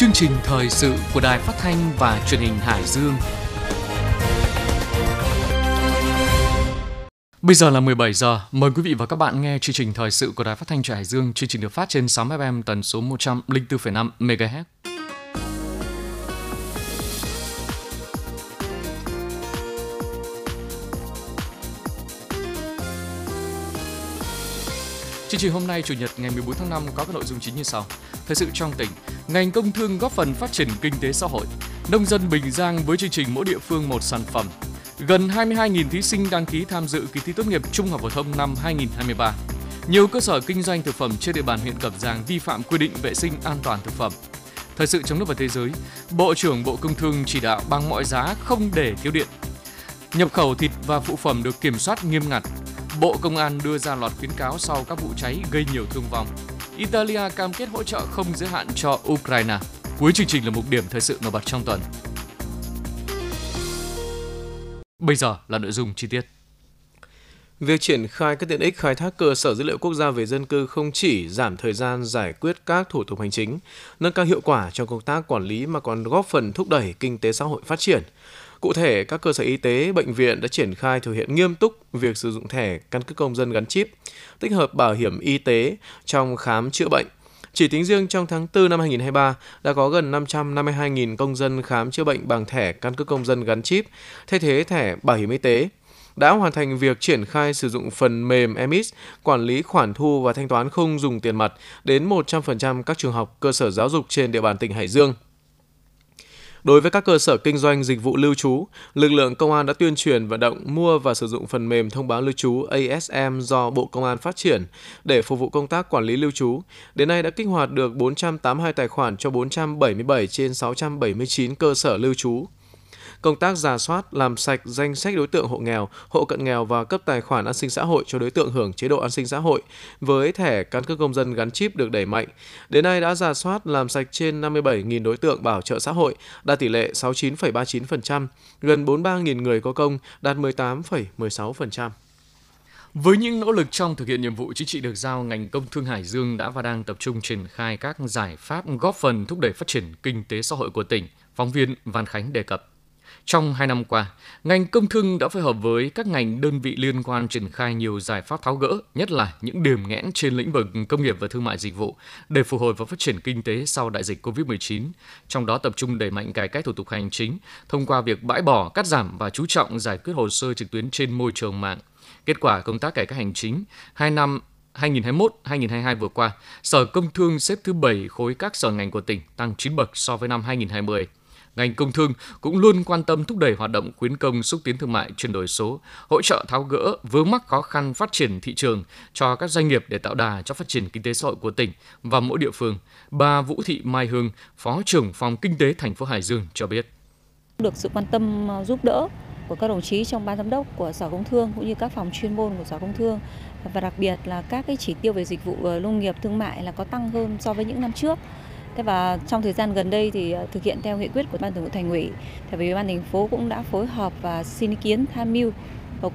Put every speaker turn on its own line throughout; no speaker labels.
chương trình thời sự của Đài Phát thanh và Truyền hình Hải Dương. Bây giờ là 17 giờ, mời quý vị và các bạn nghe chương trình thời sự của Đài Phát thanh Truyền Hải Dương. Chương trình được phát trên 6 FM tần số 104,5 MHz. Trình hôm nay Chủ nhật ngày 14 tháng 5 có các nội dung chính như sau. Thời sự trong tỉnh, ngành công thương góp phần phát triển kinh tế xã hội. Nông dân Bình Giang với chương trình mỗi địa phương một sản phẩm. Gần 22.000 thí sinh đăng ký tham dự kỳ thi tốt nghiệp trung học phổ thông năm 2023. Nhiều cơ sở kinh doanh thực phẩm trên địa bàn huyện Cẩm Giang vi phạm quy định vệ sinh an toàn thực phẩm. Thời sự trong nước và thế giới, Bộ trưởng Bộ Công Thương chỉ đạo bằng mọi giá không để thiếu điện. Nhập khẩu thịt và phụ phẩm được kiểm soát nghiêm ngặt. Bộ Công an đưa ra loạt khuyến cáo sau các vụ cháy gây nhiều thương vong. Italia cam kết hỗ trợ không giới hạn cho Ukraine. Cuối chương trình là mục điểm thời sự nổi bật trong tuần. Bây giờ là nội dung chi tiết.
Việc triển khai các tiện ích khai thác cơ sở dữ liệu quốc gia về dân cư không chỉ giảm thời gian giải quyết các thủ tục hành chính, nâng cao hiệu quả trong công tác quản lý mà còn góp phần thúc đẩy kinh tế xã hội phát triển. Cụ thể, các cơ sở y tế, bệnh viện đã triển khai thực hiện nghiêm túc việc sử dụng thẻ căn cước công dân gắn chip, tích hợp bảo hiểm y tế trong khám chữa bệnh. Chỉ tính riêng trong tháng 4 năm 2023 đã có gần 552.000 công dân khám chữa bệnh bằng thẻ căn cước công dân gắn chip, thay thế thẻ bảo hiểm y tế đã hoàn thành việc triển khai sử dụng phần mềm EMIS quản lý khoản thu và thanh toán không dùng tiền mặt đến 100% các trường học, cơ sở giáo dục trên địa bàn tỉnh Hải Dương. Đối với các cơ sở kinh doanh dịch vụ lưu trú, lực lượng công an đã tuyên truyền vận động mua và sử dụng phần mềm thông báo lưu trú ASM do Bộ Công an phát triển để phục vụ công tác quản lý lưu trú. Đến nay đã kích hoạt được 482 tài khoản cho 477 trên 679 cơ sở lưu trú công tác giả soát, làm sạch danh sách đối tượng hộ nghèo, hộ cận nghèo và cấp tài khoản an sinh xã hội cho đối tượng hưởng chế độ an sinh xã hội với thẻ căn cước công dân gắn chip được đẩy mạnh. Đến nay đã giả soát làm sạch trên 57.000 đối tượng bảo trợ xã hội, đạt tỷ lệ 69,39%, gần 43.000 người có công, đạt 18,16%.
Với những nỗ lực trong thực hiện nhiệm vụ chính trị được giao, ngành công thương Hải Dương đã và đang tập trung triển khai các giải pháp góp phần thúc đẩy phát triển kinh tế xã hội của tỉnh. Phóng viên Văn Khánh đề cập. Trong hai năm qua, ngành công thương đã phối hợp với các ngành đơn vị liên quan triển khai nhiều giải pháp tháo gỡ, nhất là những điểm nghẽn trên lĩnh vực công nghiệp và thương mại dịch vụ để phục hồi và phát triển kinh tế sau đại dịch COVID-19. Trong đó tập trung đẩy mạnh cải cách thủ tục hành chính thông qua việc bãi bỏ, cắt giảm và chú trọng giải quyết hồ sơ trực tuyến trên môi trường mạng. Kết quả công tác cải cách hành chính 2 năm 2021-2022 vừa qua, Sở Công Thương xếp thứ 7 khối các sở ngành của tỉnh, tăng 9 bậc so với năm 2020 ngành công thương cũng luôn quan tâm thúc đẩy hoạt động khuyến công xúc tiến thương mại chuyển đổi số, hỗ trợ tháo gỡ vướng mắc khó khăn phát triển thị trường cho các doanh nghiệp để tạo đà cho phát triển kinh tế xã hội của tỉnh và mỗi địa phương. Bà Vũ Thị Mai Hương, Phó trưởng phòng kinh tế thành phố Hải Dương cho biết.
Được sự quan tâm ờ, giúp đỡ của các đồng chí trong ban giám đốc của Sở Công Thương cũng như các phòng chuyên môn của Sở Công Thương và đặc biệt là các cái chỉ tiêu về dịch vụ ờ, nông nghiệp thương mại là có tăng hơn so với những năm trước. Thế và trong thời gian gần đây thì ờ, thực hiện theo nghị quyết của Ban Thường vụ Thành ủy, thì ủy ban thành phố cũng đã phối hợp và xin ý kiến tham mưu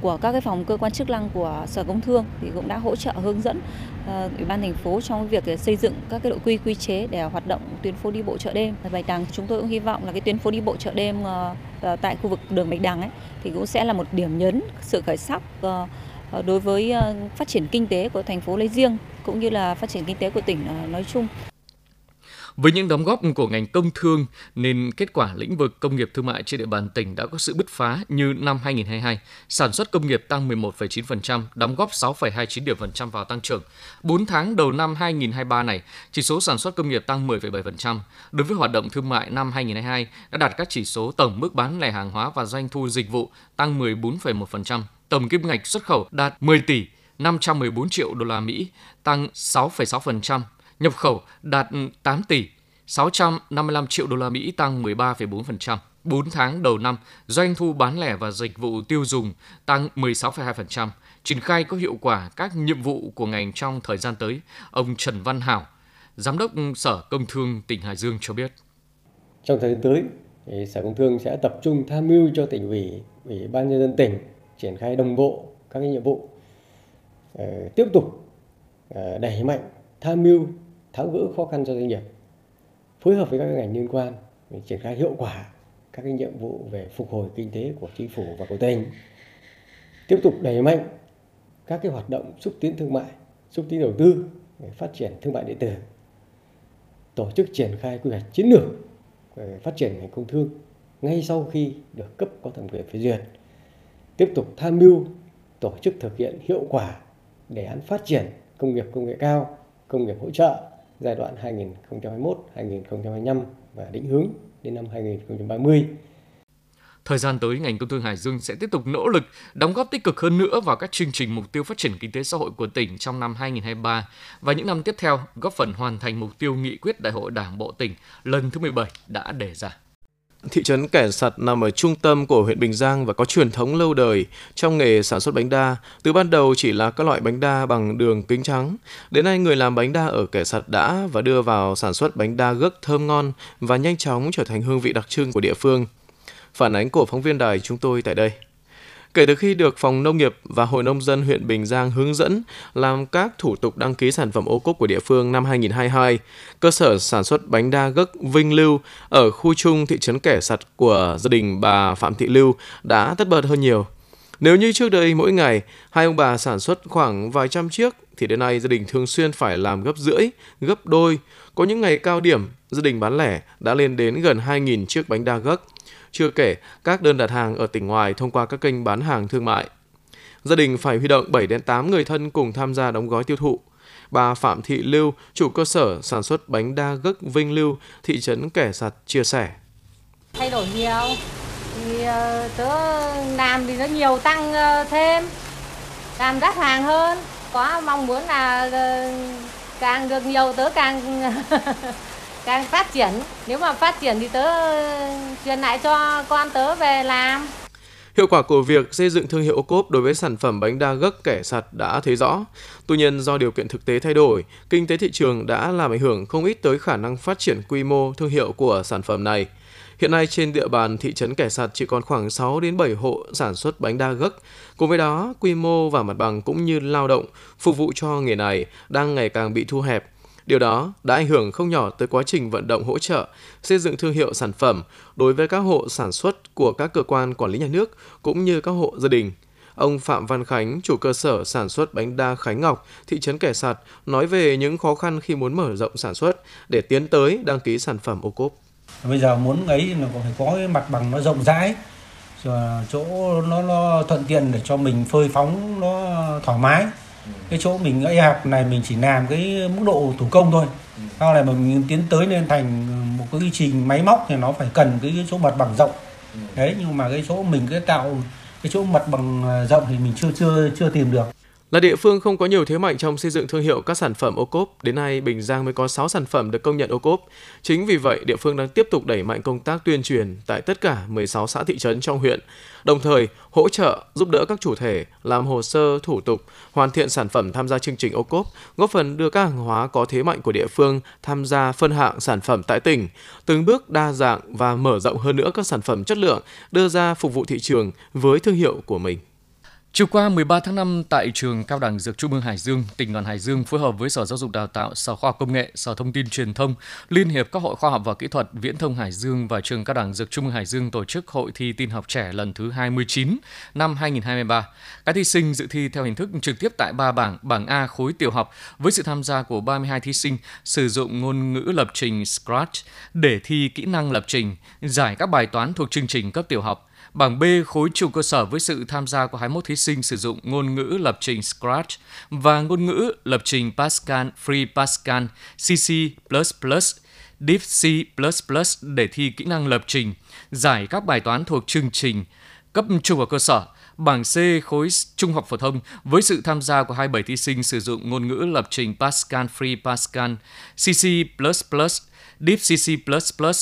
của các cái phòng cơ quan chức năng của Sở Công Thương thì cũng đã hỗ trợ hướng dẫn ờ, Ủy ban thành phố trong việc ờ, xây dựng các cái đội quy quy chế để hoạt động tuyến phố đi bộ chợ đêm. Bạch Đằng chúng tôi cũng hy vọng là cái tuyến phố đi bộ chợ đêm tại khu vực đường Bạch Đằng ấy thì cũng sẽ là một điểm nhấn sự khởi sắc đối với phát triển kinh tế của thành phố lấy riêng cũng như là phát triển kinh tế của tỉnh nói chung.
Với những đóng góp của ngành công thương nên kết quả lĩnh vực công nghiệp thương mại trên địa bàn tỉnh đã có sự bứt phá như năm 2022, sản xuất công nghiệp tăng 11,9%, đóng góp 6,29 điểm phần trăm vào tăng trưởng. 4 tháng đầu năm 2023 này, chỉ số sản xuất công nghiệp tăng 10,7%. Đối với hoạt động thương mại năm 2022 đã đạt các chỉ số tổng mức bán lẻ hàng hóa và doanh thu dịch vụ tăng 14,1%, tổng kim ngạch xuất khẩu đạt 10 tỷ 514 triệu đô la Mỹ, tăng 6,6%, nhập khẩu đạt ừ, 8 tỷ 655 triệu đô la Mỹ tăng 13,4%. 4 tháng đầu năm, doanh thu bán lẻ và dịch vụ tiêu dùng tăng 16,2%, triển khai có hiệu quả các nhiệm vụ của ngành trong thời gian tới, ông Trần Văn Hảo, Giám đốc Sở Công Thương tỉnh Hải Dương cho biết.
Trong thời gian tới, Sở Công Thương sẽ tập trung tham mưu cho tỉnh ủy, ủy ban nhân dân tỉnh triển khai đồng bộ các nhiệm vụ, ờ, tiếp tục ờ, đẩy mạnh tham mưu tháo gỡ khó khăn cho doanh nghiệp phối hợp với các ngành liên quan để triển khai hiệu quả các cái nhiệm vụ về phục hồi kinh tế của chính phủ và của tỉnh. Tiếp tục đẩy mạnh các cái hoạt động xúc tiến thương mại, xúc tiến đầu tư để phát triển thương mại điện tử. Tổ chức triển khai quy hoạch chiến lược về phát triển ngành công thương ngay sau khi được cấp có thẩm quyền phê duyệt. Tiếp tục tham mưu tổ chức thực hiện hiệu quả đề án phát triển công nghiệp công nghệ cao, công nghiệp hỗ trợ giai đoạn 2021-2025 và định hướng đến năm 2030.
Thời gian tới, ngành công thương Hải Dương sẽ tiếp tục nỗ lực đóng góp tích cực hơn nữa vào các chương trình mục tiêu phát triển kinh tế xã hội của tỉnh trong năm 2023 và những năm tiếp theo, góp phần hoàn thành mục tiêu nghị quyết Đại hội Đảng bộ tỉnh lần thứ 17 đã đề ra.
Thị trấn Kẻ Sặt nằm ở trung tâm của huyện Bình Giang và có truyền thống lâu đời trong nghề sản xuất bánh đa. Từ ban đầu chỉ là các loại bánh đa bằng đường kính trắng. Đến nay, người làm bánh đa ở Kẻ Sặt đã và đưa vào sản xuất bánh đa gấc thơm ngon và nhanh chóng trở thành hương vị đặc trưng của địa phương. Phản ánh của phóng viên đài chúng tôi tại đây. Kể từ khi được Phòng Nông nghiệp và Hội Nông dân huyện Bình Giang hướng dẫn làm các thủ tục đăng ký sản phẩm ô cốp của địa phương năm 2022, cơ sở sản xuất bánh đa gấc Vinh Lưu ở khu trung thị trấn Kẻ Sặt của gia đình bà Phạm Thị Lưu đã tất bật hơn nhiều. Nếu như trước đây mỗi ngày hai ông bà sản xuất khoảng vài trăm chiếc thì đến nay gia đình thường xuyên phải làm gấp rưỡi, gấp đôi. Có những ngày cao điểm, gia đình bán lẻ đã lên đến gần 2.000 chiếc bánh đa gấc. Chưa kể các đơn đặt hàng ở tỉnh ngoài thông qua các kênh bán hàng thương mại. Gia đình phải huy động 7 đến 8 người thân cùng tham gia đóng gói tiêu thụ. Bà Phạm Thị Lưu, chủ cơ sở sản xuất bánh đa gấc Vinh Lưu, thị trấn Kẻ Sặt chia sẻ.
Thay đổi nhiều, thì ờ, tớ làm thì nó nhiều tăng ờ, thêm, làm đắt hàng hơn. Có mong muốn là ờ, càng được nhiều tớ càng càng phát triển nếu mà phát triển thì tớ ờ, truyền lại cho con tớ về làm
Hiệu quả của việc xây dựng thương hiệu ô cốp đối với sản phẩm bánh đa gấc kẻ sặt đã thấy rõ. Tuy nhiên do điều kiện thực tế thay đổi, kinh tế thị trường đã làm ảnh hưởng không ít tới khả năng phát triển quy mô thương hiệu của sản phẩm này. Hiện nay trên địa bàn thị trấn Kẻ Sạt chỉ còn khoảng 6 đến 7 hộ sản xuất bánh đa gấc. Cùng với đó, quy mô và mặt bằng cũng như lao động phục vụ cho nghề này đang ngày càng bị thu hẹp Điều đó đã ảnh hưởng không nhỏ tới quá trình vận động hỗ trợ, xây dựng thương hiệu sản phẩm đối với các hộ sản xuất của các cơ quan quản lý nhà nước cũng như các hộ gia đình. Ông Phạm Văn Khánh, chủ cơ sở sản xuất bánh đa Khánh Ngọc, thị trấn Kẻ Sạt, nói về những khó khăn khi muốn mở rộng sản xuất để tiến tới đăng ký sản phẩm ô cốp.
Bây giờ muốn ấy là phải có cái mặt bằng nó rộng rãi, rồi chỗ nó, nó thuận tiện để cho mình phơi phóng nó thoải mái cái chỗ mình ấy học này mình chỉ làm cái mức độ thủ công thôi ừ. sau này mà mình tiến tới lên thành một cái quy trình máy móc thì nó phải cần cái chỗ mặt bằng rộng ừ. đấy nhưng mà cái chỗ mình cái tạo cái chỗ mặt bằng rộng thì mình chưa chưa chưa tìm được
là địa phương không có nhiều thế mạnh trong xây dựng thương hiệu các sản phẩm ô cốp, đến nay Bình Giang mới có 6 sản phẩm được công nhận ô cốp. Chính vì vậy, địa phương đang tiếp tục đẩy mạnh công tác tuyên truyền tại tất cả 16 xã thị trấn trong huyện, đồng thời hỗ trợ giúp đỡ các chủ thể làm hồ sơ, thủ tục, hoàn thiện sản phẩm tham gia chương trình ô cốp, góp phần đưa các hàng hóa có thế mạnh của địa phương tham gia phân hạng sản phẩm tại tỉnh, từng bước đa dạng và mở rộng hơn nữa các sản phẩm chất lượng đưa ra phục vụ thị trường với thương hiệu của mình.
Chiều qua 13 tháng 5 tại trường Cao đẳng Dược Trung ương Hải Dương, tỉnh đoàn Hải Dương phối hợp với Sở Giáo dục Đào tạo, Sở Khoa học Công nghệ, Sở Thông tin Truyền thông, Liên hiệp các hội khoa học và kỹ thuật Viễn thông Hải Dương và trường Cao đẳng Dược Trung ương Hải Dương tổ chức hội thi tin học trẻ lần thứ 29 năm 2023. Các thí sinh dự thi theo hình thức trực tiếp tại ba bảng, bảng A khối tiểu học với sự tham gia của 32 thí sinh sử dụng ngôn ngữ lập trình Scratch để thi kỹ năng lập trình, giải các bài toán thuộc chương trình cấp tiểu học Bảng B khối trung cơ sở với sự tham gia của 21 thí sinh sử dụng ngôn ngữ lập trình Scratch và ngôn ngữ lập trình Pascal, Free Pascal, CC++, Deep C++ để thi kỹ năng lập trình, giải các bài toán thuộc chương trình cấp trung học cơ sở. Bảng C khối trung học phổ thông với sự tham gia của 27 thí sinh sử dụng ngôn ngữ lập trình Pascal, Free Pascal, CC++, Deep CC++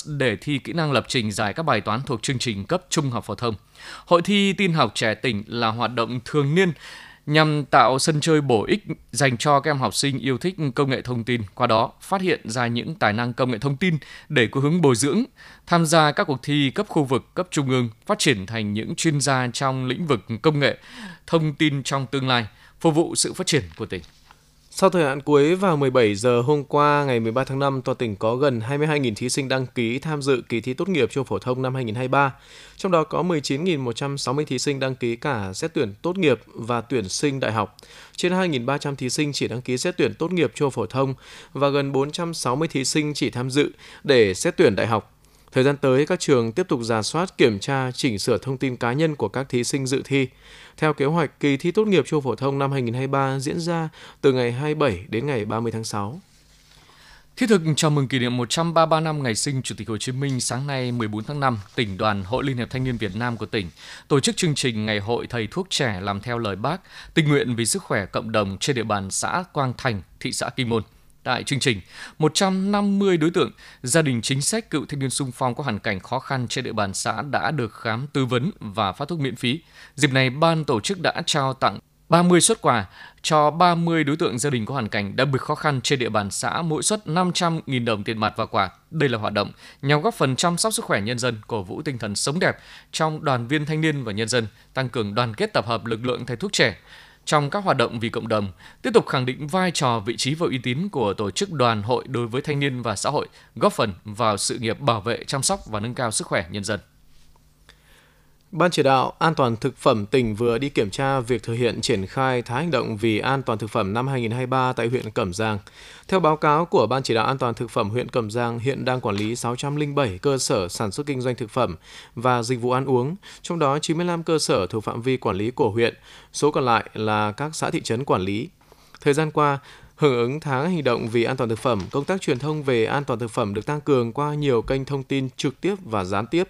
để thi kỹ năng lập trình giải các bài toán thuộc chương trình cấp trung học phổ thông. Hội thi tin học trẻ tỉnh là hoạt động thường niên nhằm tạo sân chơi bổ ích dành cho các em học sinh yêu thích công nghệ thông tin, qua đó phát hiện ra những tài năng công nghệ thông tin để có hướng bồi dưỡng, tham gia các cuộc thi cấp khu vực, cấp trung ương, phát triển thành những chuyên gia trong lĩnh vực công nghệ thông tin trong tương lai, phục vụ sự phát triển của tỉnh.
Sau thời hạn cuối vào 17 giờ hôm qua ngày 13 tháng 5, toàn tỉnh có gần 22.000 thí sinh đăng ký tham dự kỳ thi tốt nghiệp trung phổ thông năm 2023. Trong đó có 19.160 thí sinh đăng ký cả xét tuyển tốt nghiệp và tuyển sinh đại học. Trên 2.300 thí sinh chỉ đăng ký xét tuyển tốt nghiệp trung phổ thông và gần 460 thí sinh chỉ tham dự để xét tuyển đại học. Thời gian tới, các trường tiếp tục giả soát, kiểm tra, chỉnh sửa thông tin cá nhân của các thí sinh dự thi. Theo kế hoạch, kỳ thi tốt nghiệp trung phổ thông năm 2023 diễn ra từ ngày 27 đến ngày 30 tháng 6.
Thiết thực chào mừng kỷ niệm 133 năm ngày sinh Chủ tịch Hồ Chí Minh sáng nay 14 tháng 5, tỉnh đoàn Hội Liên hiệp Thanh niên Việt Nam của tỉnh tổ chức chương trình Ngày hội Thầy thuốc trẻ làm theo lời Bác, tình nguyện vì sức khỏe cộng đồng trên địa bàn xã Quang Thành, thị xã Kim Môn. Tại chương trình, 150 đối tượng, gia đình chính sách cựu thanh niên sung phong có hoàn cảnh khó khăn trên địa bàn xã đã được khám tư vấn và phát thuốc miễn phí. Dịp này, ban tổ chức đã trao tặng 30 xuất quà cho 30 đối tượng gia đình có hoàn cảnh đặc biệt khó khăn trên địa bàn xã, mỗi suất 500.000 đồng tiền mặt và quà. Đây là hoạt động nhằm góp phần chăm sóc sức khỏe nhân dân, cổ vũ tinh thần sống đẹp trong đoàn viên thanh niên và nhân dân, tăng cường đoàn kết tập hợp lực lượng thầy thuốc trẻ, trong các hoạt động vì cộng đồng, tiếp tục khẳng định vai trò, vị trí và uy tín của tổ chức đoàn hội đối với thanh niên và xã hội, góp phần vào sự nghiệp bảo vệ, chăm sóc và nâng cao sức khỏe nhân dân.
Ban chỉ đạo An toàn thực phẩm tỉnh vừa đi kiểm tra việc thực hiện triển khai tháng hành động vì an toàn thực phẩm năm 2023 tại huyện Cẩm Giang. Theo báo cáo của Ban chỉ đạo An toàn thực phẩm huyện Cẩm Giang, hiện đang quản lý 607 cơ sở sản xuất kinh doanh thực phẩm và dịch vụ ăn uống, trong đó 95 cơ sở thuộc phạm vi quản lý của huyện, số còn lại là các xã thị trấn quản lý. Thời gian qua, Hưởng ứng tháng hành động vì an toàn thực phẩm, công tác truyền thông về an toàn thực phẩm được tăng cường qua nhiều kênh thông tin trực tiếp và gián tiếp.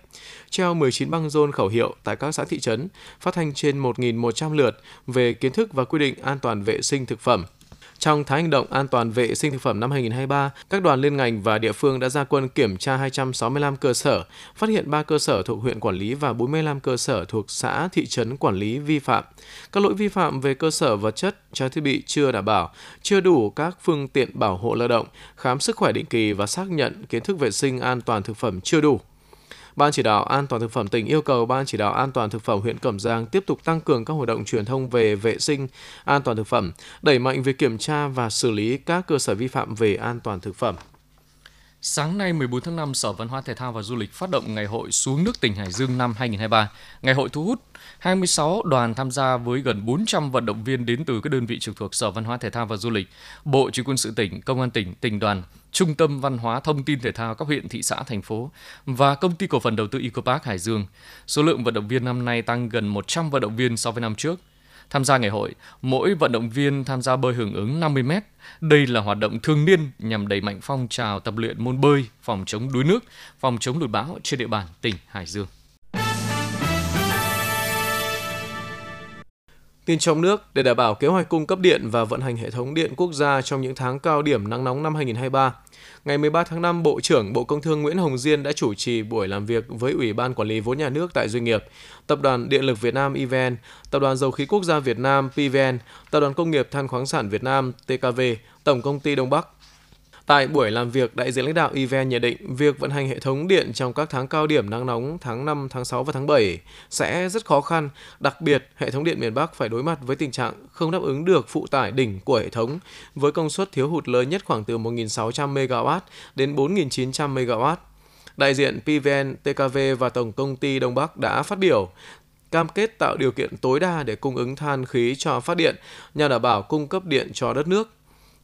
Treo 19 băng rôn khẩu hiệu tại các xã thị trấn, phát thanh trên 1.100 lượt về kiến thức và quy định an toàn vệ sinh thực phẩm. Trong tháng hành động an toàn vệ sinh thực phẩm năm 2023, các đoàn liên ngành và địa phương đã ra quân kiểm tra 265 cơ sở, phát hiện 3 cơ sở thuộc huyện quản lý và 45 cơ sở thuộc xã, thị trấn quản lý vi phạm. Các lỗi vi phạm về cơ sở vật chất, trang thiết bị chưa đảm bảo, chưa đủ các phương tiện bảo hộ lao động, khám sức khỏe định kỳ và xác nhận kiến thức vệ sinh an toàn thực phẩm chưa đủ. Ban chỉ đạo An toàn thực phẩm tỉnh yêu cầu Ban chỉ đạo An toàn thực phẩm huyện Cẩm Giang tiếp tục tăng cường các hoạt động truyền thông về vệ sinh an toàn thực phẩm, đẩy mạnh việc kiểm tra và xử lý các cơ sở vi phạm về an toàn thực phẩm.
Sáng nay 14 tháng 5, Sở Văn hóa Thể thao và Du lịch phát động Ngày hội xuống nước tỉnh Hải Dương năm 2023. Ngày hội thu hút 26 đoàn tham gia với gần 400 vận động viên đến từ các đơn vị trực thuộc Sở Văn hóa Thể thao và Du lịch, Bộ Chỉ quân sự tỉnh, Công an tỉnh, tỉnh đoàn, Trung tâm Văn hóa Thông tin Thể thao các huyện, thị xã, thành phố và Công ty Cổ phần Đầu tư Ecopark Hải Dương. Số lượng vận động viên năm nay tăng gần 100 vận động viên so với năm trước. Tham gia ngày hội, mỗi vận động viên tham gia bơi hưởng ứng 50 m. Đây là hoạt động thường niên nhằm đẩy mạnh phong trào tập luyện môn bơi, phòng chống đuối nước, phòng chống lụt bão trên địa bàn tỉnh Hải Dương.
Tin trong nước, để đảm bảo kế hoạch cung cấp điện và vận hành hệ thống điện quốc gia trong những tháng cao điểm nắng nóng năm 2023, ngày 13 tháng 5, Bộ trưởng Bộ Công Thương Nguyễn Hồng Diên đã chủ trì buổi làm việc với Ủy ban Quản lý vốn nhà nước tại doanh nghiệp, Tập đoàn Điện lực Việt Nam EVN, Tập đoàn Dầu khí Quốc gia Việt Nam PVN, Tập đoàn Công nghiệp Than khoáng sản Việt Nam TKV, Tổng công ty Đông Bắc, Tại buổi làm việc, đại diện lãnh đạo EVN nhận định việc vận hành hệ thống điện trong các tháng cao điểm nắng nóng tháng 5, tháng 6 và tháng 7 sẽ rất khó khăn, đặc biệt hệ thống điện miền Bắc phải đối mặt với tình trạng không đáp ứng được phụ tải đỉnh của hệ thống với công suất thiếu hụt lớn nhất khoảng từ 1.600 MW đến 4.900 MW. Đại diện PVN, TKV và Tổng công ty Đông Bắc đã phát biểu cam kết tạo điều kiện tối đa để cung ứng than khí cho phát điện nhằm đảm bảo cung cấp điện cho đất nước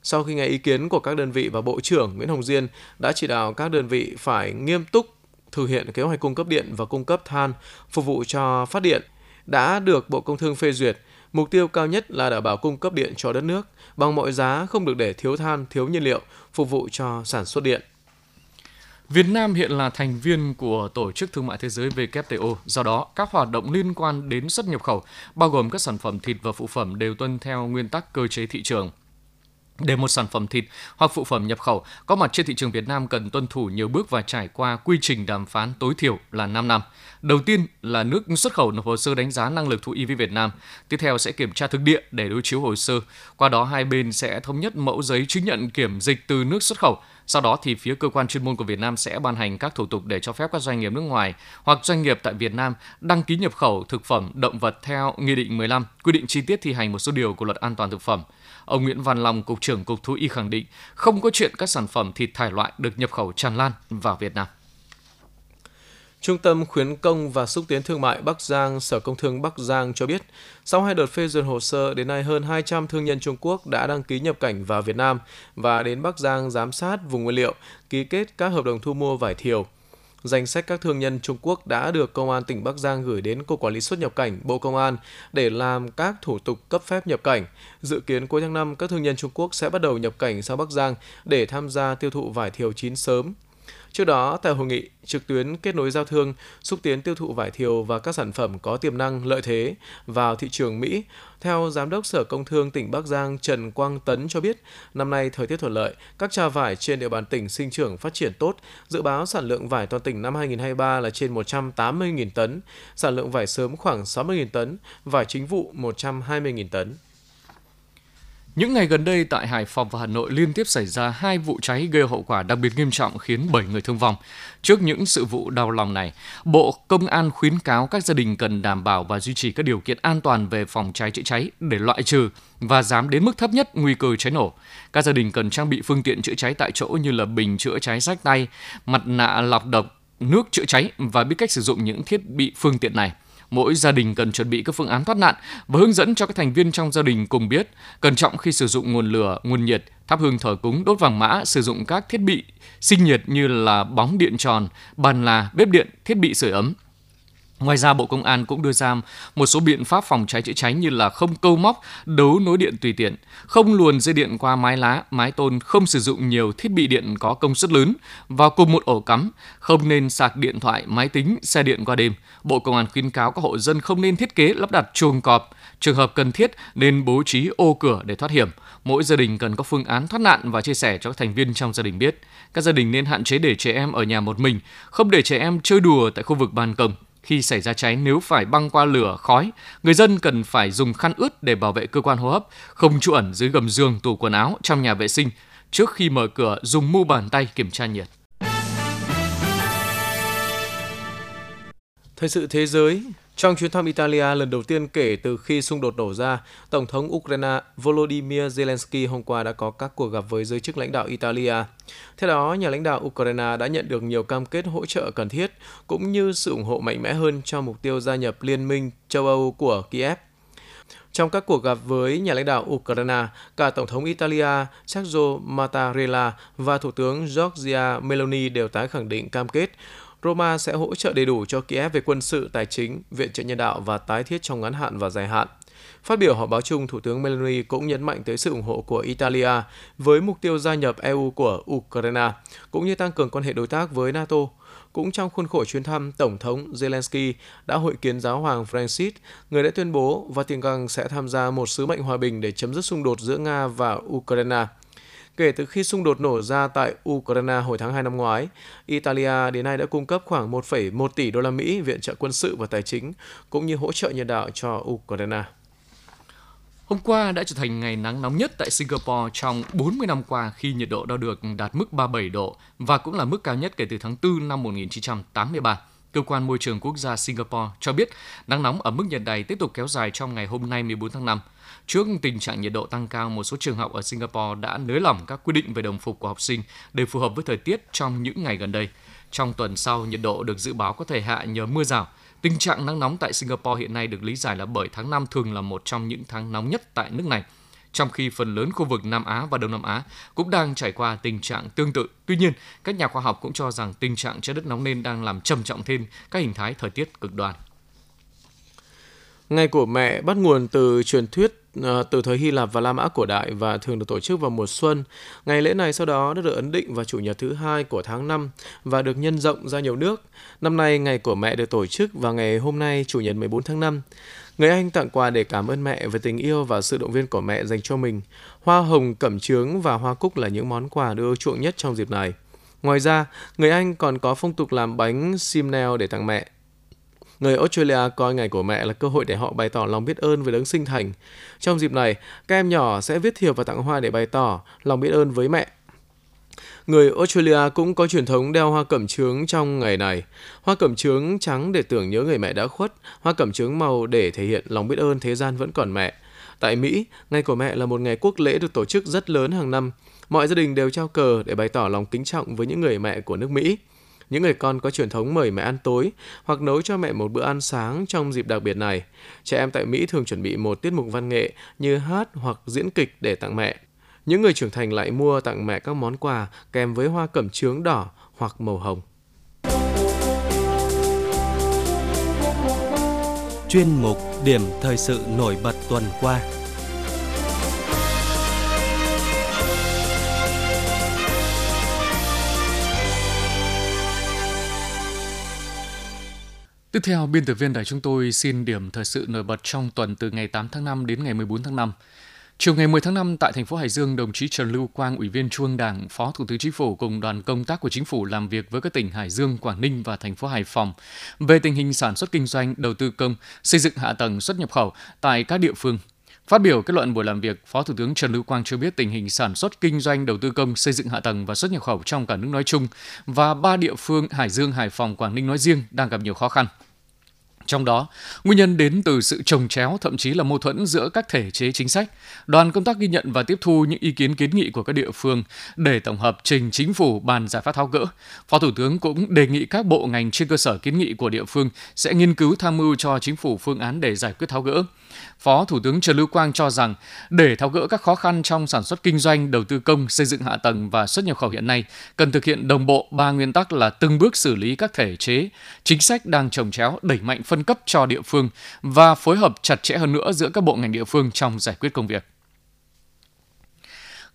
sau khi nghe ý kiến của các đơn vị và Bộ trưởng Nguyễn Hồng Diên đã chỉ đạo các đơn vị phải nghiêm túc thực hiện kế hoạch cung cấp điện và cung cấp than phục vụ cho phát điện đã được Bộ Công Thương phê duyệt. Mục tiêu cao nhất là đảm bảo cung cấp điện cho đất nước bằng mọi giá không được để thiếu than, thiếu nhiên liệu phục vụ cho sản xuất điện.
Việt Nam hiện là thành viên của Tổ chức Thương mại Thế giới WTO, do đó các hoạt động liên quan đến xuất nhập khẩu, bao gồm các sản phẩm thịt và phụ phẩm đều tuân theo nguyên tắc cơ chế thị trường. Để một sản phẩm thịt hoặc phụ phẩm nhập khẩu, có mặt trên thị trường Việt Nam cần tuân thủ nhiều bước và trải qua quy trình đàm phán tối thiểu là 5 năm. Đầu tiên là nước xuất khẩu nộp hồ sơ đánh giá năng lực thú y với Việt Nam. Tiếp theo sẽ kiểm tra thực địa để đối chiếu hồ sơ. Qua đó, hai bên sẽ thống nhất mẫu giấy chứng nhận kiểm dịch từ nước xuất khẩu. Sau đó thì phía cơ quan chuyên môn của Việt Nam sẽ ban hành các thủ tục để cho phép các doanh nghiệp nước ngoài hoặc doanh nghiệp tại Việt Nam đăng ký nhập khẩu thực phẩm động vật theo Nghị định 15 quy định chi tiết thi hành một số điều của Luật An toàn thực phẩm. Ông Nguyễn Văn Long, Cục trưởng Cục Thú y khẳng định không có chuyện các sản phẩm thịt thải loại được nhập khẩu tràn lan vào Việt Nam.
Trung tâm khuyến công và xúc tiến thương mại Bắc Giang, Sở Công Thương Bắc Giang cho biết, sau hai đợt phê duyệt hồ sơ, đến nay hơn 200 thương nhân Trung Quốc đã đăng ký nhập cảnh vào Việt Nam và đến Bắc Giang giám sát vùng nguyên liệu, ký kết các hợp đồng thu mua vải thiều. Danh sách các thương nhân Trung Quốc đã được Công an tỉnh Bắc Giang gửi đến Cục Quản lý xuất nhập cảnh Bộ Công an để làm các thủ tục cấp phép nhập cảnh. Dự kiến cuối tháng 5, các thương nhân Trung Quốc sẽ bắt đầu nhập cảnh sang Bắc Giang để tham gia tiêu thụ vải thiều chín sớm Trước đó, tại hội nghị trực tuyến kết nối giao thương, xúc tiến tiêu thụ vải thiều và các sản phẩm có tiềm năng lợi thế vào thị trường Mỹ, theo Giám đốc Sở Công Thương tỉnh Bắc Giang Trần Quang Tấn cho biết, năm nay thời tiết thuận lợi, các trà vải trên địa bàn tỉnh sinh trưởng phát triển tốt, dự báo sản lượng vải toàn tỉnh năm 2023 là trên 180.000 tấn, sản lượng vải sớm khoảng 60.000 tấn, vải chính vụ 120.000 tấn.
Những ngày gần đây tại Hải Phòng và Hà Nội liên tiếp xảy ra hai vụ cháy gây hậu quả đặc biệt nghiêm trọng khiến 7 người thương vong. Trước những sự vụ đau lòng này, Bộ Công an khuyến cáo các gia đình cần đảm bảo và duy trì các điều kiện an toàn về phòng cháy chữa cháy để loại trừ và giảm đến mức thấp nhất nguy cơ cháy nổ. Các gia đình cần trang bị phương tiện chữa cháy tại chỗ như là bình chữa cháy rách tay, mặt nạ lọc độc, nước chữa cháy và biết cách sử dụng những thiết bị phương tiện này mỗi gia đình cần chuẩn bị các phương án thoát nạn và hướng dẫn cho các thành viên trong gia đình cùng biết cẩn trọng khi sử dụng nguồn lửa, nguồn nhiệt, thắp hương thờ cúng, đốt vàng mã, sử dụng các thiết bị sinh nhiệt như là bóng điện tròn, bàn là, bếp điện, thiết bị sưởi ấm. Ngoài ra, Bộ Công an cũng đưa ra một số biện pháp phòng cháy chữa cháy như là không câu móc, đấu nối điện tùy tiện, không luồn dây điện qua mái lá, mái tôn, không sử dụng nhiều thiết bị điện có công suất lớn vào cùng một ổ cắm, không nên sạc điện thoại, máy tính, xe điện qua đêm. Bộ Công an khuyến cáo các hộ dân không nên thiết kế lắp đặt chuồng cọp, trường hợp cần thiết nên bố trí ô cửa để thoát hiểm. Mỗi gia đình cần có phương án thoát nạn và chia sẻ cho các thành viên trong gia đình biết. Các gia đình nên hạn chế để trẻ em ở nhà một mình, không để trẻ em chơi đùa tại khu vực ban công khi xảy ra cháy nếu phải băng qua lửa, khói, người dân cần phải dùng khăn ướt để bảo vệ cơ quan hô hấp, không trú ẩn dưới gầm giường, tủ quần áo, trong nhà vệ sinh. Trước khi mở cửa, dùng mu bàn tay kiểm tra nhiệt.
Thời sự thế giới, trong chuyến thăm Italia lần đầu tiên kể từ khi xung đột nổ ra, Tổng thống Ukraine Volodymyr Zelensky hôm qua đã có các cuộc gặp với giới chức lãnh đạo Italia. Theo đó, nhà lãnh đạo Ukraine đã nhận được nhiều cam kết hỗ trợ cần thiết, cũng như sự ủng hộ mạnh mẽ hơn cho mục tiêu gia nhập Liên minh châu Âu của Kiev. Trong các cuộc gặp với nhà lãnh đạo Ukraine, cả Tổng thống Italia Sergio Mattarella và Thủ tướng Giorgia Meloni đều tái khẳng định cam kết Roma sẽ hỗ trợ đầy đủ cho Kiev về quân sự, tài chính, viện trợ nhân đạo và tái thiết trong ngắn hạn và dài hạn. Phát biểu họp báo chung, Thủ tướng Meloni cũng nhấn mạnh tới sự ủng hộ của Italia với mục tiêu gia nhập EU của Ukraine, cũng như tăng cường quan hệ đối tác với NATO. Cũng trong khuôn khổ chuyến thăm, Tổng thống Zelensky đã hội kiến giáo hoàng Francis, người đã tuyên bố Vatican sẽ tham gia một sứ mệnh hòa bình để chấm dứt xung đột giữa Nga và Ukraine. Kể từ khi xung đột nổ ra tại Ukraine hồi tháng 2 năm ngoái, Italia đến nay đã cung cấp khoảng 1,1 tỷ đô la Mỹ viện trợ quân sự và tài chính cũng như hỗ trợ nhân đạo cho Ukraine.
Hôm qua đã trở thành ngày nắng nóng nhất tại Singapore trong 40 năm qua khi nhiệt độ đo được đạt mức 37 độ và cũng là mức cao nhất kể từ tháng 4 năm 1983. Cơ quan Môi trường Quốc gia Singapore cho biết nắng nóng ở mức nhiệt này tiếp tục kéo dài trong ngày hôm nay 14 tháng 5. Trước tình trạng nhiệt độ tăng cao, một số trường học ở Singapore đã nới lỏng các quy định về đồng phục của học sinh để phù hợp với thời tiết trong những ngày gần đây. Trong tuần sau, nhiệt độ được dự báo có thể hạ nhờ mưa rào. Tình trạng nắng nóng tại Singapore hiện nay được lý giải là bởi tháng 5 thường là một trong những tháng nóng nhất tại nước này, trong khi phần lớn khu vực Nam Á và Đông Nam Á cũng đang trải qua tình trạng tương tự. Tuy nhiên, các nhà khoa học cũng cho rằng tình trạng trái đất nóng lên đang làm trầm trọng thêm các hình thái thời tiết cực đoan.
Ngày của mẹ bắt nguồn từ truyền thuyết Ờ, từ thời Hy Lạp và La Mã cổ đại và thường được tổ chức vào mùa xuân. Ngày lễ này sau đó đã được ấn định vào chủ nhật thứ hai của tháng 5 và được nhân rộng ra nhiều nước. Năm nay, Ngày của mẹ được tổ chức vào ngày hôm nay, chủ nhật 14 tháng 5. Người Anh tặng quà để cảm ơn mẹ về tình yêu và sự động viên của mẹ dành cho mình. Hoa hồng, cẩm chướng và hoa cúc là những món quà được ưa chuộng nhất trong dịp này. Ngoài ra, người Anh còn có phong tục làm bánh simnel để tặng mẹ. Người Australia coi ngày của mẹ là cơ hội để họ bày tỏ lòng biết ơn với đấng sinh thành. Trong dịp này, các em nhỏ sẽ viết thiệp và tặng hoa để bày tỏ lòng biết ơn với mẹ. Người Australia cũng có truyền thống đeo hoa cẩm chướng trong ngày này. Hoa cẩm chướng trắng để tưởng nhớ người mẹ đã khuất, hoa cẩm chướng màu để thể hiện lòng biết ơn thế gian vẫn còn mẹ. Tại Mỹ, Ngày của mẹ là một ngày quốc lễ được tổ chức rất lớn hàng năm. Mọi gia đình đều trao cờ để bày tỏ lòng kính trọng với những người mẹ của nước Mỹ. Những người con có truyền thống mời mẹ ăn tối hoặc nấu cho mẹ một bữa ăn sáng trong dịp đặc biệt này. Trẻ em tại Mỹ thường chuẩn bị một tiết mục văn nghệ như hát hoặc diễn kịch để tặng mẹ. Những người trưởng thành lại mua tặng mẹ các món quà kèm với hoa cẩm chướng đỏ hoặc màu hồng.
Chuyên mục Điểm thời sự nổi bật tuần qua.
Tiếp theo, biên tập viên đài chúng tôi xin điểm thời sự nổi bật trong tuần từ ngày 8 tháng 5 đến ngày 14 tháng 5. Chiều ngày 10 tháng 5 tại thành phố Hải Dương, đồng chí Trần Lưu Quang, Ủy viên Trung ương Đảng, Phó Thủ tướng Chính phủ cùng đoàn công tác của Chính phủ làm việc với các tỉnh Hải Dương, Quảng Ninh và thành phố Hải Phòng về tình hình sản xuất kinh doanh, đầu tư công, xây dựng hạ tầng xuất nhập khẩu tại các địa phương. Phát biểu kết luận buổi làm việc, Phó Thủ tướng Trần Lưu Quang cho biết tình hình sản xuất kinh doanh, đầu tư công, xây dựng hạ tầng và xuất nhập khẩu trong cả nước nói chung và ba địa phương Hải Dương, Hải Phòng, Quảng Ninh nói riêng đang gặp nhiều khó khăn. Trong đó, nguyên nhân đến từ sự trồng chéo, thậm chí là mâu thuẫn giữa các thể chế chính sách. Đoàn công tác ghi nhận và tiếp thu những ý kiến kiến nghị của các địa phương để tổng hợp trình chính phủ bàn giải pháp tháo gỡ. Phó Thủ tướng cũng đề nghị các bộ ngành trên cơ sở kiến nghị của địa phương sẽ nghiên cứu tham mưu cho chính phủ phương án để giải quyết tháo gỡ. Phó Thủ tướng Trần Lưu Quang cho rằng để tháo gỡ các khó khăn trong sản xuất kinh doanh, đầu tư công, xây dựng hạ tầng và xuất nhập khẩu hiện nay, cần thực hiện đồng bộ ba nguyên tắc là từng bước xử lý các thể chế, chính sách đang trồng chéo, đẩy mạnh phân cấp cho địa phương và phối hợp chặt chẽ hơn nữa giữa các bộ ngành địa phương trong giải quyết công việc.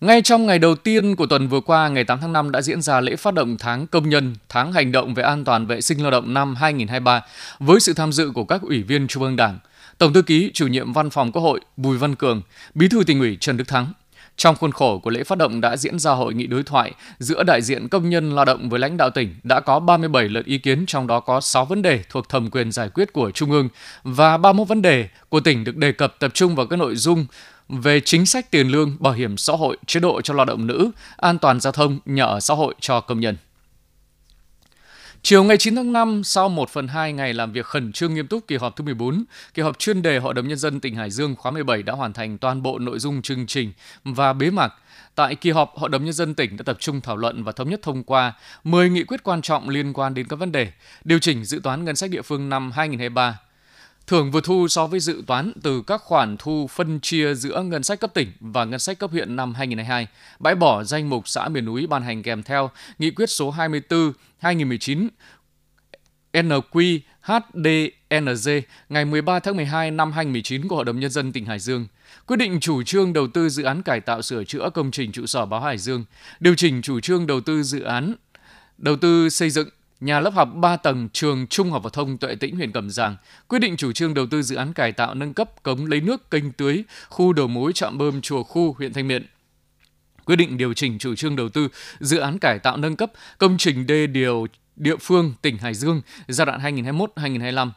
Ngay trong ngày đầu tiên của tuần vừa qua, ngày 8 tháng 5 đã diễn ra lễ phát động tháng công nhân, tháng hành động về an toàn vệ sinh lao động năm 2023 với sự tham dự của các ủy viên Trung ương Đảng, Tổng thư ký chủ nhiệm Văn phòng Quốc hội Bùi Văn Cường, Bí thư tỉnh ủy Trần Đức Thắng. Trong khuôn khổ của lễ phát động đã diễn ra hội nghị đối thoại giữa đại diện công nhân lao động với lãnh đạo tỉnh, đã có 37 lượt ý kiến, trong đó có 6 vấn đề thuộc thẩm quyền giải quyết của Trung ương và 31 vấn đề của tỉnh được đề cập tập trung vào các nội dung về chính sách tiền lương, bảo hiểm xã hội, chế độ cho lao động nữ, an toàn giao thông, nhà ở xã hội cho công nhân. Chiều ngày 9 tháng 5, sau 1 phần 2 ngày làm việc khẩn trương nghiêm túc kỳ họp thứ 14, kỳ họp chuyên đề Hội đồng Nhân dân tỉnh Hải Dương khóa 17 đã hoàn thành toàn bộ nội dung chương trình và bế mạc. Tại kỳ họp, Hội đồng Nhân dân tỉnh đã tập trung thảo luận và thống nhất thông qua 10 nghị quyết quan trọng liên quan đến các vấn đề, điều chỉnh dự toán ngân sách địa phương năm 2023, Thưởng vượt thu so với dự toán từ các khoản thu phân chia giữa ngân sách cấp tỉnh và ngân sách cấp huyện năm 2022, bãi bỏ danh mục xã miền núi ban hành kèm theo Nghị quyết số 24 2019 NQ HDNG ngày 13 tháng 12 năm 2019 của Hội đồng Nhân dân tỉnh Hải Dương, quyết định chủ trương đầu tư dự án cải tạo sửa chữa công trình trụ sở báo Hải Dương, điều chỉnh chủ trương đầu tư dự án đầu tư xây dựng nhà lớp học 3 tầng trường Trung học phổ thông Tuệ Tĩnh huyện Cẩm Giàng quyết định chủ trương đầu tư dự án cải tạo nâng cấp cống lấy nước kênh tưới khu đầu mối trạm bơm chùa khu huyện Thanh Miện. Quyết định điều chỉnh chủ trương đầu tư dự án cải tạo nâng cấp công trình đê điều địa phương tỉnh Hải Dương giai đoạn 2021-2025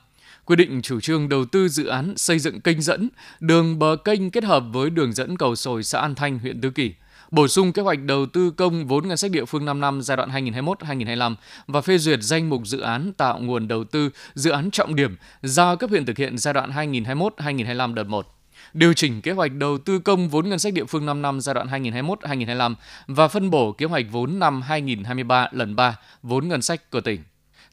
quyết định chủ trương đầu tư dự án xây dựng kênh dẫn, đường bờ kênh kết hợp với đường dẫn cầu sồi xã An Thanh, huyện Tứ Kỳ bổ sung kế hoạch đầu tư công vốn ngân sách địa phương 5 năm giai đoạn 2021-2025 và phê duyệt danh mục dự án tạo nguồn đầu tư dự án trọng điểm giao cấp huyện thực hiện giai đoạn 2021-2025 đợt 1 điều chỉnh kế hoạch đầu tư công vốn ngân sách địa phương 5 năm giai đoạn 2021-2025 và phân bổ kế hoạch vốn năm 2023 lần 3 vốn ngân sách của tỉnh.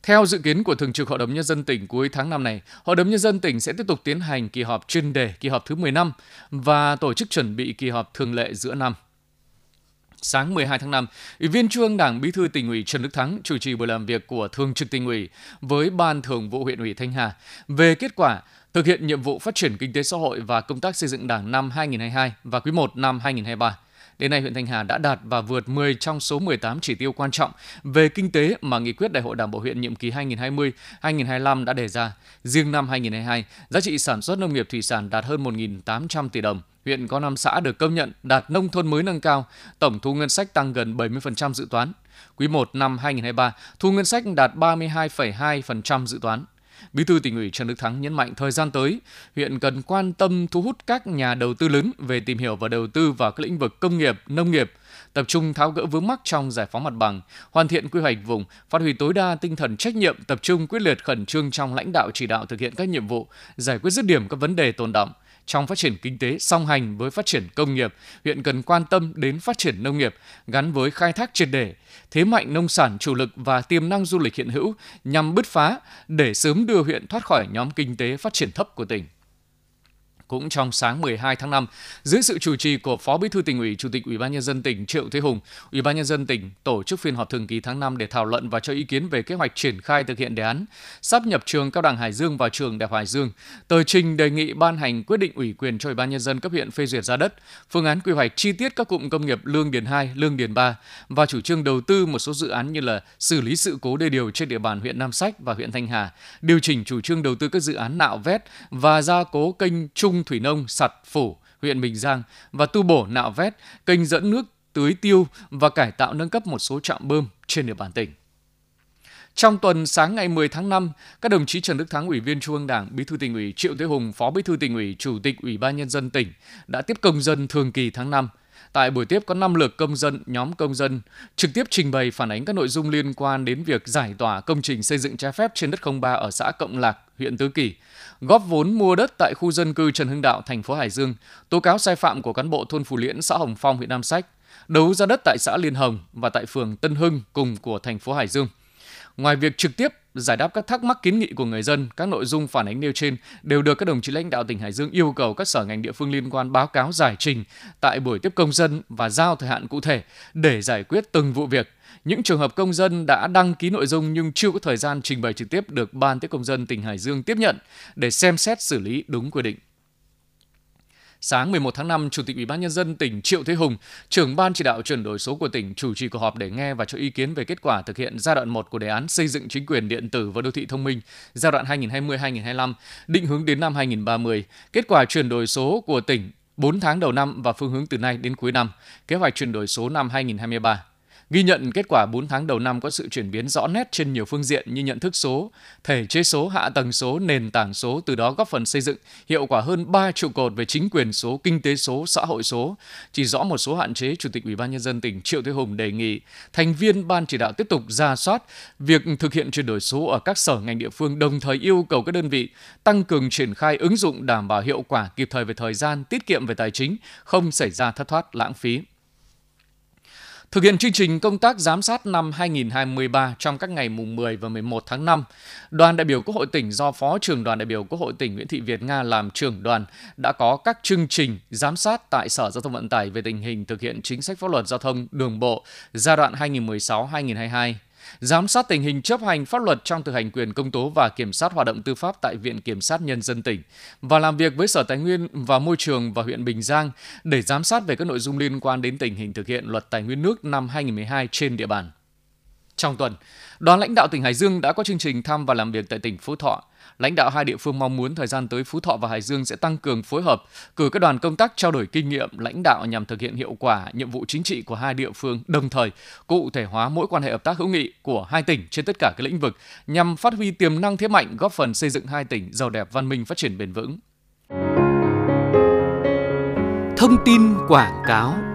Theo dự kiến của Thường trực Hội đồng Nhân dân tỉnh cuối tháng năm này, Hội đồng Nhân dân tỉnh sẽ tiếp tục tiến hành kỳ họp chuyên đề kỳ họp thứ 15 và tổ chức chuẩn bị kỳ họp thường lệ giữa năm. Sáng 12 tháng 5, Ủy viên Trung ương Đảng Bí thư tỉnh ủy Trần Đức Thắng chủ trì buổi làm việc của Thường trực tỉnh ủy với Ban Thường vụ huyện ủy Thanh Hà về kết quả thực hiện nhiệm vụ phát triển kinh tế xã hội và công tác xây dựng Đảng năm 2022 và quý 1 năm 2023. Đến nay, huyện Thanh Hà đã đạt và vượt 10 trong số 18 chỉ tiêu quan trọng về kinh tế mà nghị quyết Đại hội Đảng bộ huyện nhiệm kỳ 2020-2025 đã đề ra. Riêng năm 2022, giá trị sản xuất nông nghiệp thủy sản đạt hơn 1.800 tỷ đồng, huyện có 5 xã được công nhận đạt nông thôn mới nâng cao, tổng thu ngân sách tăng gần 70% dự toán. Quý 1 năm 2023, thu ngân sách đạt 32,2% dự toán. Bí thư tỉnh ủy Trần Đức Thắng nhấn mạnh thời gian tới, huyện cần quan tâm thu hút các nhà đầu tư lớn về tìm hiểu và đầu tư vào các lĩnh vực công nghiệp, nông nghiệp, tập trung tháo gỡ vướng mắc trong giải phóng mặt bằng, hoàn thiện quy hoạch vùng, phát huy tối đa tinh thần trách nhiệm, tập trung quyết liệt khẩn trương trong lãnh đạo chỉ đạo thực hiện các nhiệm vụ, giải quyết dứt điểm các vấn đề tồn động, trong phát triển kinh tế song hành với phát triển công nghiệp, huyện cần quan tâm đến phát triển nông nghiệp gắn với khai thác triệt để, thế mạnh nông sản chủ lực và tiềm năng du lịch hiện hữu nhằm bứt phá để sớm đưa huyện thoát khỏi nhóm kinh tế phát triển thấp của tỉnh. Cũng trong sáng 12 tháng 5, dưới sự chủ trì của Phó Bí thư tỉnh ủy, Chủ tịch Ủy ban nhân dân tỉnh Triệu Thế Hùng, Ủy ban nhân dân tỉnh tổ chức phiên họp thường kỳ tháng 5 để thảo luận và cho ý kiến về kế hoạch triển khai thực hiện đề án sắp nhập trường Cao đẳng Hải Dương vào trường Đại học Hải Dương. Tờ trình đề nghị ban hành quyết định ủy quyền cho Ủy ban nhân dân cấp huyện phê duyệt ra đất, phương án quy hoạch chi tiết các cụm công nghiệp Lương Điền 2, Lương Điền 3 và chủ trương đầu tư một số dự án như là xử lý sự cố đê điều trên địa bàn huyện Nam Sách và huyện Thanh Hà, điều chỉnh chủ trương đầu tư các dự án nạo vét và gia cố kênh Trung Thủy Nông, Sặt, Phủ, huyện Bình Giang và tu bổ nạo vét, kênh dẫn nước tưới tiêu và cải tạo nâng cấp một số trạm bơm trên địa bàn tỉnh. Trong tuần sáng ngày 10 tháng 5, các đồng chí Trần Đức Thắng, Ủy viên Trung ương Đảng, Bí thư tỉnh ủy, Triệu Thế Hùng, Phó Bí thư tỉnh ủy, Chủ tịch Ủy ban nhân dân tỉnh đã tiếp công dân thường kỳ tháng 5. Tại buổi tiếp có 5 lượt công dân, nhóm công dân trực tiếp trình bày phản ánh các nội dung liên quan đến việc giải tỏa công trình xây dựng trái phép trên đất 03 ở xã Cộng Lạc, huyện Tứ Kỳ, góp vốn mua đất tại khu dân cư Trần Hưng Đạo, thành phố Hải Dương, tố cáo sai phạm của cán bộ thôn Phù Liễn, xã Hồng Phong, huyện Nam Sách, đấu giá đất tại xã Liên Hồng và tại phường Tân Hưng cùng của thành phố Hải Dương. Ngoài việc trực tiếp giải đáp các thắc mắc kiến nghị của người dân, các nội dung phản ánh nêu trên đều được các đồng chí lãnh đạo tỉnh Hải Dương yêu cầu các sở ngành địa phương liên quan báo cáo giải trình tại buổi tiếp công dân và giao thời hạn cụ thể để giải quyết từng vụ việc. Những trường hợp công dân đã đăng ký nội dung nhưng chưa có thời gian trình bày trực tiếp được Ban tiếp công dân tỉnh Hải Dương tiếp nhận để xem xét xử lý đúng quy định. Sáng 11 tháng 5, Chủ tịch Ủy ban nhân dân tỉnh Triệu Thế Hùng, trưởng ban chỉ đạo chuyển đổi số của tỉnh chủ trì cuộc họp để nghe và cho ý kiến về kết quả thực hiện giai đoạn 1 của đề án xây dựng chính quyền điện tử và đô thị thông minh giai đoạn 2020-2025, định hướng đến năm 2030, kết quả chuyển đổi số của tỉnh 4 tháng đầu năm và phương hướng từ nay đến cuối năm, kế hoạch chuyển đổi số năm 2023. Ghi nhận kết quả 4 tháng đầu năm có sự chuyển biến rõ nét trên nhiều phương diện như nhận thức số, thể chế số, hạ tầng số, nền tảng số, từ đó góp phần xây dựng hiệu quả hơn 3 trụ cột về chính quyền số, kinh tế số, xã hội số. Chỉ rõ một số hạn chế, Chủ tịch Ủy ban nhân dân tỉnh Triệu Thế Hùng đề nghị thành viên ban chỉ đạo tiếp tục ra soát việc thực hiện chuyển đổi số ở các sở ngành địa phương, đồng thời yêu cầu các đơn vị tăng cường triển khai ứng dụng đảm bảo hiệu quả kịp thời về thời gian, tiết kiệm về tài chính, không xảy ra thất thoát lãng phí. Thực hiện chương trình công tác giám sát năm 2023 trong các ngày mùng 10 và 11 tháng 5, đoàn đại biểu Quốc hội tỉnh do Phó trưởng đoàn đại biểu Quốc hội tỉnh Nguyễn Thị Việt Nga làm trưởng đoàn đã có các chương trình giám sát tại Sở Giao thông Vận tải về tình hình thực hiện chính sách pháp luật giao thông đường bộ giai đoạn 2016-2022 giám sát tình hình chấp hành pháp luật trong thực hành quyền công tố và kiểm sát hoạt động tư pháp tại Viện Kiểm sát Nhân dân tỉnh và làm việc với Sở Tài nguyên và Môi trường và huyện Bình Giang để giám sát về các nội dung liên quan đến tình hình thực hiện luật tài nguyên nước năm 2012 trên địa bàn. Trong tuần, đoàn lãnh đạo tỉnh Hải Dương đã có chương trình thăm và làm việc tại tỉnh Phú Thọ. Lãnh đạo hai địa phương mong muốn thời gian tới Phú Thọ và Hải Dương sẽ tăng cường phối hợp, cử các đoàn công tác trao đổi kinh nghiệm lãnh đạo nhằm thực hiện hiệu quả nhiệm vụ chính trị của hai địa phương, đồng thời cụ thể hóa mỗi quan hệ hợp tác hữu nghị của hai tỉnh trên tất cả các lĩnh vực nhằm phát huy tiềm năng thế mạnh góp phần xây dựng hai tỉnh giàu đẹp văn minh phát triển bền vững.
Thông tin quảng cáo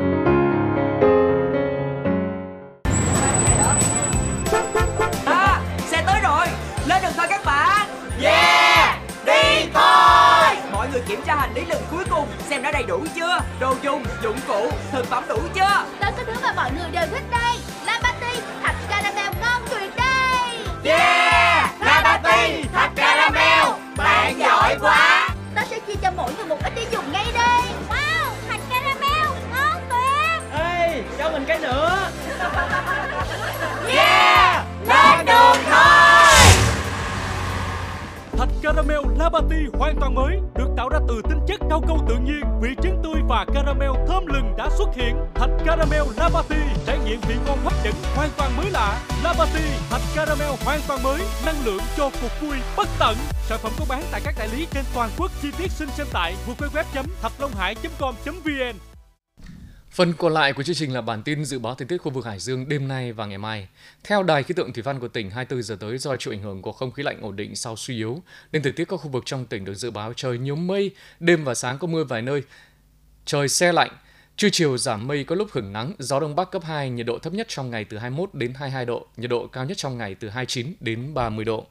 lý lần cuối cùng xem đã đầy đủ chưa? Đồ dùng dụng cụ thực phẩm đủ chưa?
Tới cái thứ mà mọi người đều thích đây. Labati thật caramel ngon tuyệt đây.
Yeah! Labati thật caramel. Bạn giỏi quá.
Ta sẽ chia cho mỗi người một ít để dùng ngay đây. Wow thật caramel ngon tuyệt.
Ê cho mình cái nữa. Yeah! Lên đường thôi!
Thạch caramel Labati hoàn toàn mới được tạo ra từ tinh chất cao câu tự nhiên, vị trứng tươi và caramel thơm lừng đã xuất hiện. Thạch caramel Labati trải nghiệm vị ngon hấp dẫn hoàn toàn mới lạ. Labati thạch caramel hoàn toàn mới, năng lượng cho cuộc vui bất tận. Sản phẩm có bán tại các đại lý trên toàn quốc. Chi tiết xin xem tại www.thạchlonghải.com.vn.
Phần còn lại của chương trình là bản tin dự báo thời tiết khu vực Hải Dương đêm nay và ngày mai. Theo Đài khí tượng thủy văn của tỉnh, 24 giờ tới do chịu ảnh hưởng của không khí lạnh ổn định sau suy yếu, nên thời tiết các khu vực trong tỉnh được dự báo trời nhiều mây, đêm và sáng có mưa vài nơi. Trời xe lạnh, trưa chiều giảm mây có lúc hưởng nắng, gió đông bắc cấp 2, nhiệt độ thấp nhất trong ngày từ 21 đến 22 độ, nhiệt độ cao nhất trong ngày từ 29 đến 30 độ.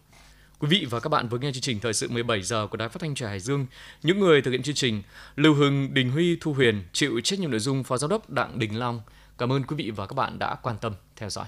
Quý vị và các bạn vừa nghe chương trình Thời sự 17 giờ của Đài Phát thanh Trà Hải Dương. Những người thực hiện chương trình Lưu Hưng, Đình Huy, Thu Huyền chịu trách nhiệm nội dung Phó Giám đốc Đặng Đình Long. Cảm ơn quý vị và các bạn đã quan tâm theo dõi.